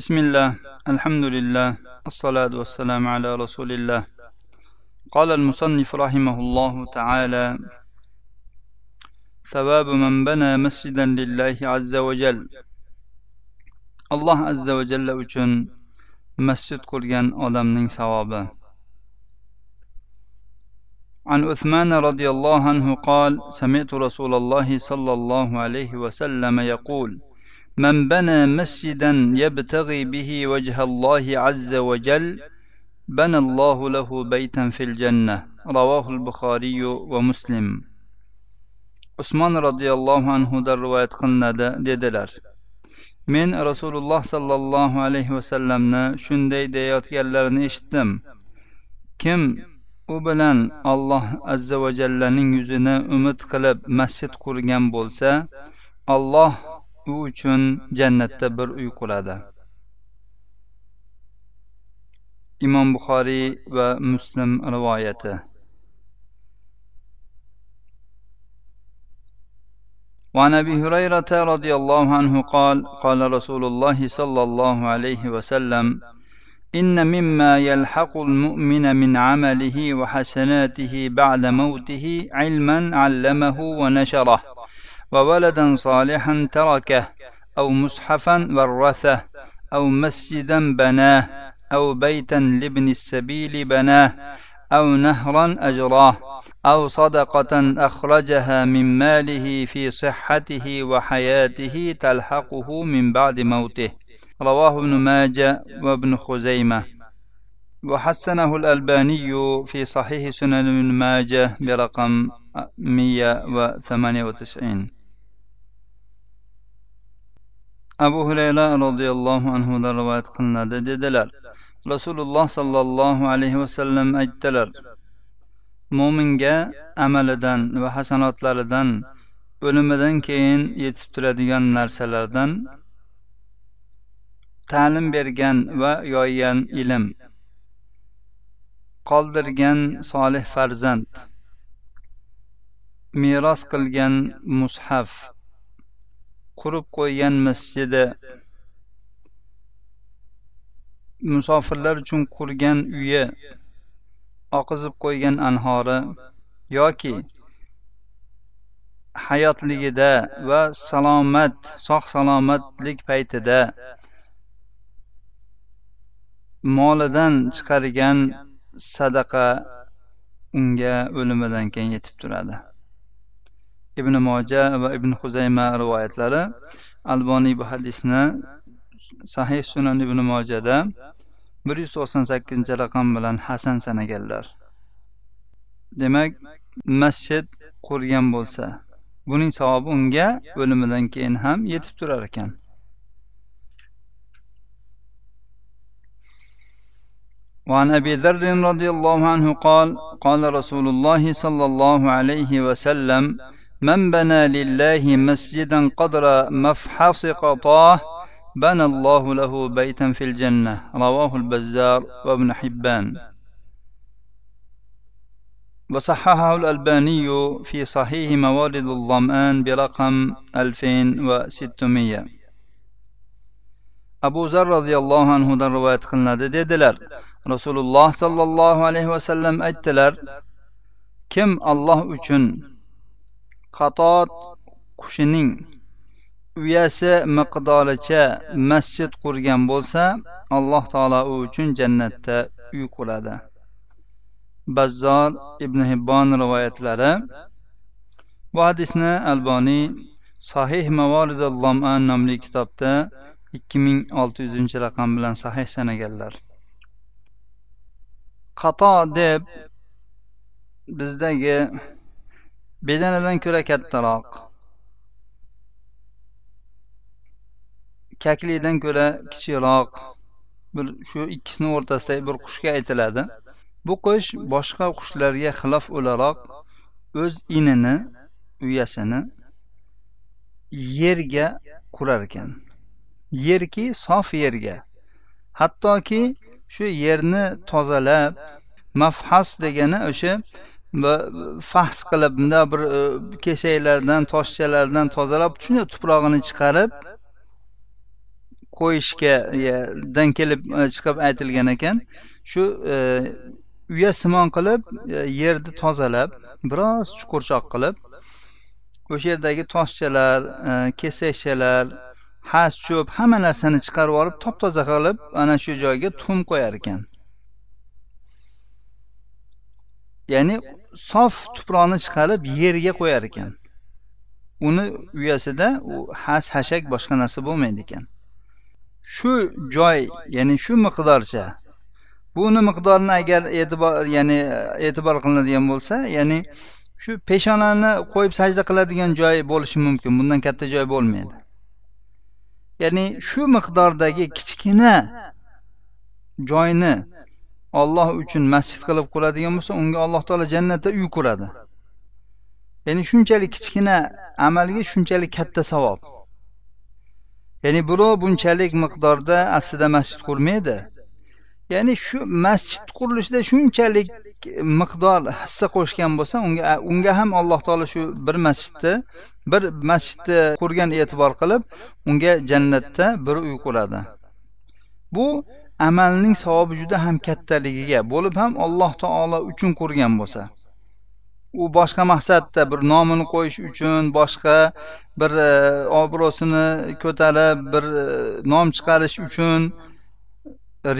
بسم الله. الحمد لله. الصلاة والسلام على رسول الله. قال المصنف رحمه الله تعالى ثواب من بنى مسجدا لله عز وجل. الله عز وجل uchun masjid qurgan odamning savobi. عن عثمان رضي الله عنه قال سمعت رسول الله صلى الله عليه وسلم يقول من بنى مسجدا يبتغي به وجه الله عز وجل بنى الله له بيتا في الجنة رواه البخاري ومسلم usmon roziyallohu anhudan rivoyat qilinadi dedilar men rasululloh sollallohu alayhi vasallamni shunday deyayotganlarini eshitdim kim u bilan alloh azza va jallaning yuzini umid qilib masjid qurgan bo'lsa alloh u uchun jannatda bir uy quradi imom buxoriy va muslim rivoyati. وعن أبي هريرة رضي الله عنه قال قال رسول الله صلى الله عليه وسلم إن مما يلحق المؤمن من عمله وحسناته بعد موته علما علمه ونشره. وولدا صالحا تركه أو مصحفا ورثه أو مسجدا بناه أو بيتا لابن السبيل بناه أو نهرا أجراه أو صدقة أخرجها من ماله في صحته وحياته تلحقه من بعد موته. رواه ابن ماجه وابن خزيمة. وحسنه الألباني في صحيح سنن ابن ماجه برقم 198 abu hurayra roziyallohu anhudan rivoyat qilinadi dedilar. Rasululloh sollallohu alayhi vasallam aytdilar mo'minga amalidan va hasanotlaridan o'limidan keyin yetib turadigan narsalardan ta'lim bergan va yoygan ilm qoldirgan solih farzand meros qilgan mushaf qurib qo'ygan masjidi. Musofirlar uchun qurgan uyi oqizib qo'ygan anhori yoki hayotligida va salomat sog' salomatlik paytida molidan chiqargan sadaqa unga o'limidan keyin yetib turadi. ibn moja va ibn huzayma rivoyatlari alboniy bu hadisni sahih sunan ibn mojada bir yuz to'qson sakkizinchi raqam bilan hasan sanaganlar demak masjid qurgan bo'lsa buning savobi unga o'limidan keyin ham yetib turar ekan وعن أبي ذر رضي الله عنه قال قال رسول الله صلى الله عليه وسلم من بنى لله مسجدا قدر مفحص قطاه بنى الله له بيتا في الجنة رواه البزار وابن حبان. وصححه الألباني في صحيح موارد الظمآن برقم 2600 أبو ذر رضي الله عنه رواية قلنا dedilar rasululloh sollallohu alayhi vasallam aytdilar kim alloh uchun qatot qushining uyasi miqdoricha masjid qurgan bo'lsa alloh taolo u uchun jannatda uy quradi. Bazzor ibn hibbon rivoyatlari. Bu hadisni alboniy sahih mavoridul loman nomli kitobda ikki ming olti yuzinchi raqam bilan sahih sanaganlar. Qato deb bizdagi bedanadan ko'ra kattaroq. Kaklikdan ko'ra kichikroq. Bir shu ikkisini o'rtasidagi bir qushga aytiladi. Bu qush boshqa qushlarga xilof o'laroq. O'z inini uyasini yerga qurar ekan. Yerki sof yerga. Hattoki shu yerni tozalab mafhas degani o'sha fahs qilib bunday bir e, kesaklardan toshchalardan tozalab shunday tuprog'ini chiqarib qo'yishgadan kelib e, chiqib aytilgan ekan. Shu e, uya simon qilib yerni tozalab biroz chuqurchoq qilib o'sha yerdagi toshchalar kesakchalar has cho'p hamma narsani chiqarib olib top toza qilib ana shu joyga tuxum qo'yar ekan. Ya'ni sof tuproqni chiqarib yerga qo'yar ekan. Uni uyasida u has hashak boshqa narsa bo'lmaydi ekan. Shu joy ya'ni shu miqdorcha buni miqdorini agar e'tibor ya'ni e'tibor qilinadigan bo'lsa ya'ni shu peshonani qo'yib sajda qiladigan joy bo'lishi mumkin bundan katta joy bo'lmaydi. Ya'ni shu miqdordagi kichkina joyni olloh uchun masjid qilib quradigan bo'lsa unga alloh taolo jannatda uy quradi. Ya'ni shunchalik kichkina amalga shunchalik katta savob. Ya'ni birov bunchalik miqdorda aslida masjid qurmaydi. Ya'ni shu masjid qurilishida shunchalik miqdor hissa qo'shgan bo'lsa unga unga ham alloh taolo shu bir masjidni bir masjidni qurgan e'tibor qilib unga jannatda bir uy quradi. Bu amalning savobi juda ham kattaligiga bo'lib ham alloh taolo uchun ko'rgan bo'lsa. U boshqa maqsadda bir nomini qo'yish uchun boshqa bir e, obro'sini ko'tarib bir e, nom chiqarish uchun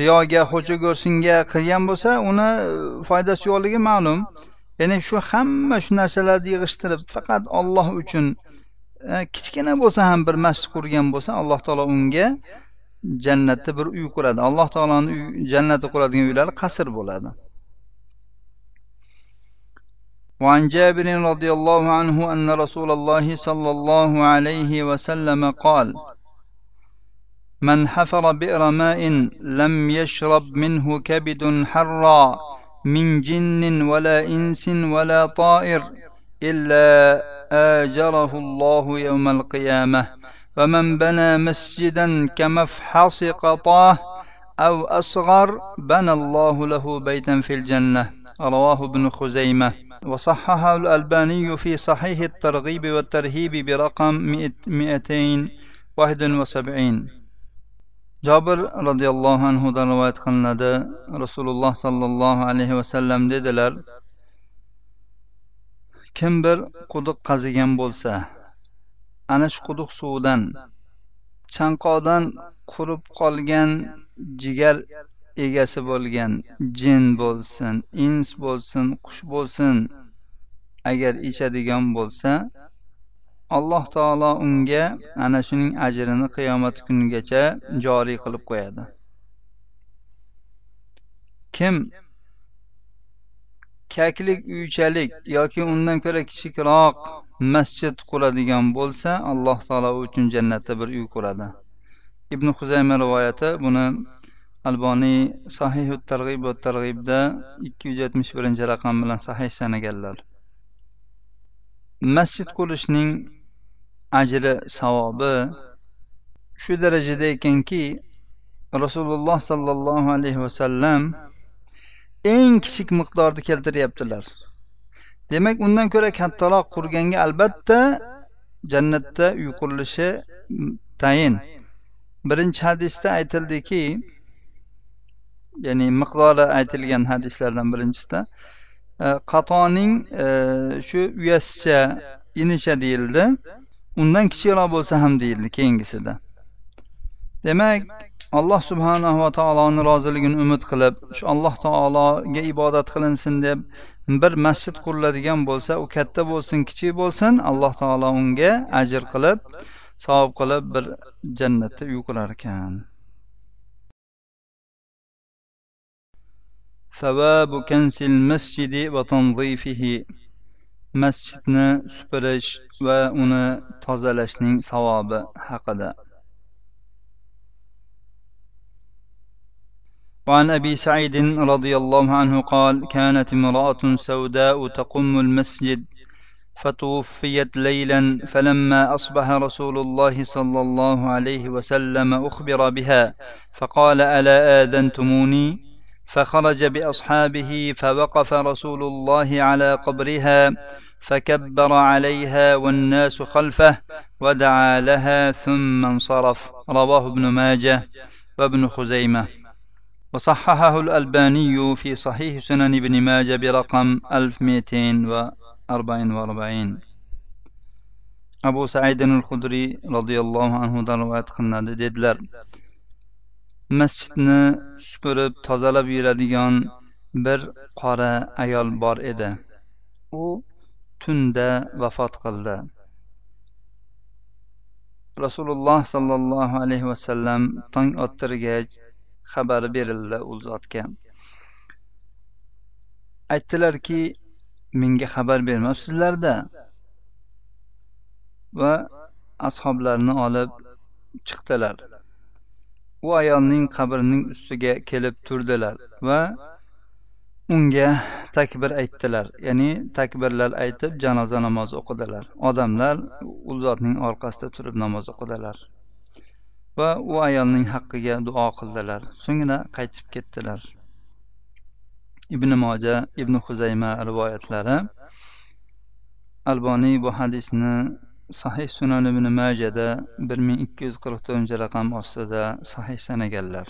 riyoga xo'ja ko'rsinga qilgan bo'lsa uni e, foydasi yo'qligi ma'lum. Ya'ni shu hamma shu narsalarni yig'ishtirib faqat olloh uchun e, kichkina bo'lsa ham bir masjid qurgan bo'lsa alloh taolo unga jannatda bir uy quradi. Alloh taoloni jannatda quradigan uylari qasr bo'ladi. وعن جابر رضي الله عنه أن رسول الله صلى الله عليه وسلم قال من حفر بئر ماء لم يشرب منه كبد حرا من جن ولا إنس ولا طائر إلا آجره الله يوم القيامة. ومن بنى مسجدا كمفحص قطاه أو أصغر بنى الله له بيتا في الجنة رواه ابن خزيمة وصححه الألباني في صحيح الترغيب والترهيب برقم 271 jobir roziyallohu anhudan rivoyat qilinadi rasululloh sollallohu alayhi vasallam dedilar kim bir quduq qazigan bo'lsa ana shu quduq suvidan. Chanqoqdan qurib qolgan jigar egasi bo'lgan. Jin bo'lsin ins bo'lsin qush bo'lsin. Agar ichadigan bo'lsa alloh taolo unga ana shuning ajrini qiyomat kunigacha joriy qilib qo'yadi. Kim kaklik uychalik yoki undan ko'ra kichikroq masjid quradigan bo'lsa alloh taolo uchun jannatda bir uy quradi. Ibn huzayma rivoyati buni alboniy sahihu targ'ib va targ'ibda ikki yuz yetmish birinchi raqam bilan sahih sanaganlar. Masjid qurishning ajri savobi shu darajada ekanki rasululloh sollallohu alayhi vasallam eng kichik miqdorni keltiryaptilar. Demak undan ko'ra kattaroq qurganga albatta jannatda uy qurilishi tayin. Birinchi hadisda aytildiki ya'ni miqdori aytilgan hadislardan birinchisida e, qatoning e, shu uyasicha inicha deyildi undan kichikroq bo'lsa ham deyildi keyingisida. Demak alloh subhanahu va taoloni roziligini umid qilib shu alloh taologa ibodat qilinsin deb bir masjid quriladigan bo'lsa u katta bo'lsin kichik bo'lsin alloh taolo unga ajr qilib savob qilib bir jannatda uy qurar ekan. Savabu kansil masjidi va tanzifihi. Masjidni supurish va uni tozalashning savobi haqida. وعن أبي سعيد رضي الله عنه قال كانت امرأة سوداء تقم المسجد فتوفيت ليلا فلما أصبح رسول الله صلى الله عليه وسلم أخبر بها فقال ألا آذنتموني؟ فخرج بأصحابه فوقف رسول الله على قبرها فكبر عليها والناس خلفه ودعا لها ثم انصرف. رواه ابن ماجه وابن خزيمة. وصححه الألباني في صحيح سنن ابن ماجه برقم 1244 أبو سعيد الخدري رضي الله عنه روايات قلنadi dedilar masjidni supurib tozalab yuradigan bir qora ayol bor edi u tunda vafot qildi rasululloh sollallohu alayhi vasallam tong ottirgach xabari berildi u zotga. Aytdilarki menga xabar bermabsizlarda va ashoblarni olib chiqdilar. U ayolning qabrining ustiga kelib turdilar va unga takbir aytdilar. Ya'ni takbirlar aytib janoza namozi o'qidilar. Odamlar u zotning orqasida turib namoz o'qidilar. va u ayolning haqqiga duo qildilar so'ngra qaytib ketdilar ibn moja ibn huzayma rivoyatlari alboniy bu hadisni sahih sunan ibn majada bir ming ikki yuz qirq to'rtinchi raqam ostida sahih sanaganlar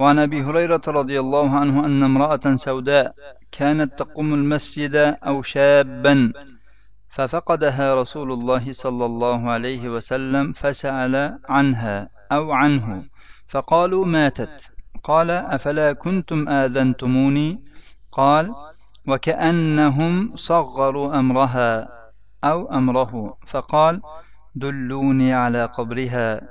وعن ابي هريره رضي الله عنه ان امراه سوداء كانت تقوم المسجد او شابا ففقدها رسول الله صلى الله عليه وسلم فسأل عنها أو عنه فقالوا ماتت. قال أفلا كنتم آذنتموني؟ قال وكأنهم صغروا أمرها أو أمره. فقال دلوني على قبرها.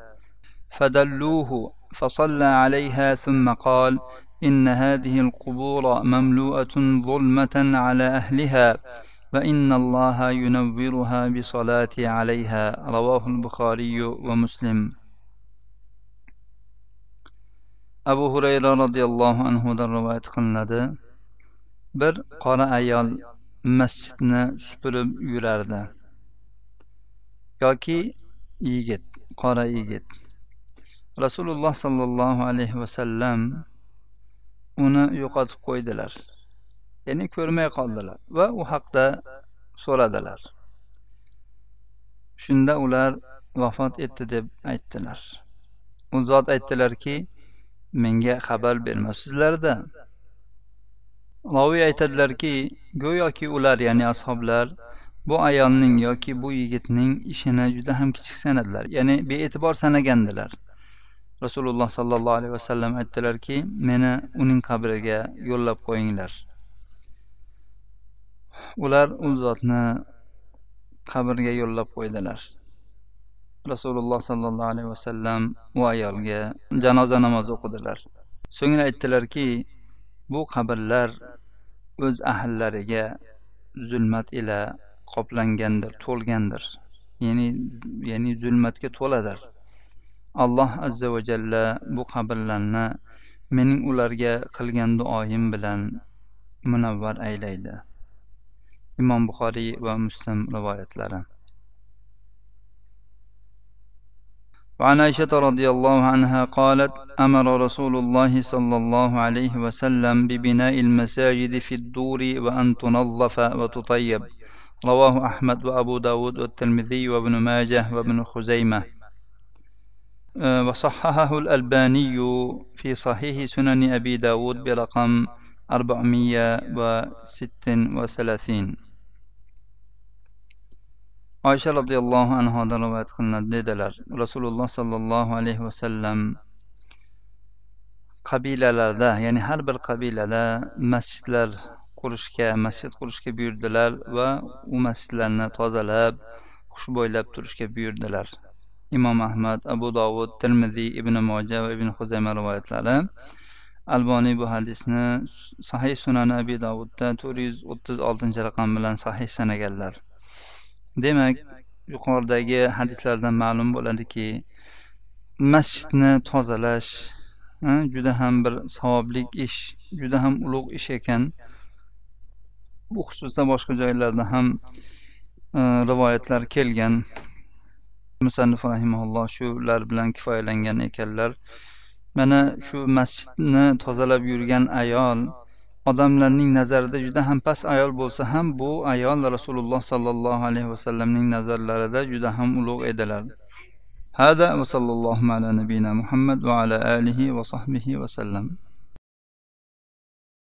فدلوه فصلى عليها ثم قال إن هذه القبور مملوءة ظلمة على أهلها. وإن الله ينورها بصلاة عليها رواه البخاري ومسلم abu hurayra roziyallohu anhudan rivoyat qilinadi bir qora ayol masjidni supurib yurardi yoki yigit qora yigit rasululloh sollallohu alayhi vasallam uni yo'qotib qo'ydilar Ya'ni ko'rmay qoldilar va u haqda so'radilar. Shunda ular vafot etdi deb aytdilar. U zot aytdilarki menga xabar bermabsizlarda loviy aytadilarki go'yoki ular ya'ni ashoblar bu ayolning yoki bu yigitning ishini juda ham kichik sanadilar ya'ni bee'tibor sanagandilar. Rasululloh sollallohu alayhi vasallam aytdilarki meni uning qabriga yo'llab qo'yinglar. Ular u zotni qabrga yo'llab qo'ydilar. Rasululloh sollallohu alayhi vasallam u ayolga janoza namozi o'qidilar. So'ngra aytdilarki bu qabrlar o'z ahllariga zulmat ila qoplangandir to'lgandir. Ya'ni ya'ni zulmatga to'ladir. Alloh azza va jalla bu qabrlarni mening ularga qilgan duoyim bilan munavvar aylaydi. Imom buxoriy va muslim rivoyatlari. وعن عائشة رضي الله عنها قالت أمر رسول الله صلى الله عليه وسلم ببناء المساجد في الدور وأن تنظف وتطيب رواه أحمد وأبو داود والترمذي وابن ماجه وابن خزيمة وصححه الألباني في صحيح سنن أبي داود برقم 436 oysha roziyallohu anhudan rivoyat qilinadi dedilar. Rasululloh sollallohu alayhi vasallam qabilalarda ya'ni har bir qabilada masjidlar qurishga masjid qurishga buyurdilar va u masjidlarni tozalab xushbo'ylab turishga buyurdilar. Imom ahmad abu dovud termiziy ibn moja va ibn huzayma rivoyatlari. Alboniy bu hadisni sahih sunani abi dovudda to'rt yuz o'ttiz oltinchi raqam bilan sahih sanaganlar. Demak yuqoridagi hadislardan ma'lum bo'ladiki masjidni tozalash juda ham bir savobli ish juda ham ulug' ish ekan. Bu xususda boshqa joylarda ham e, rivoyatlar kelgan. Musannif rahimaulloh shular bilan kifoyalangan ekanlar. Mana shu masjidni tozalab yurgan ayol odamlarning nazarida juda ham past ayol bo'lsa ham bu ayol rasululloh sollallohu alayhi vasallamning nazarlarida juda ham ulug' edilar هذا وصلى الله على نبينا محمد وعلى آله وصحبه وسلم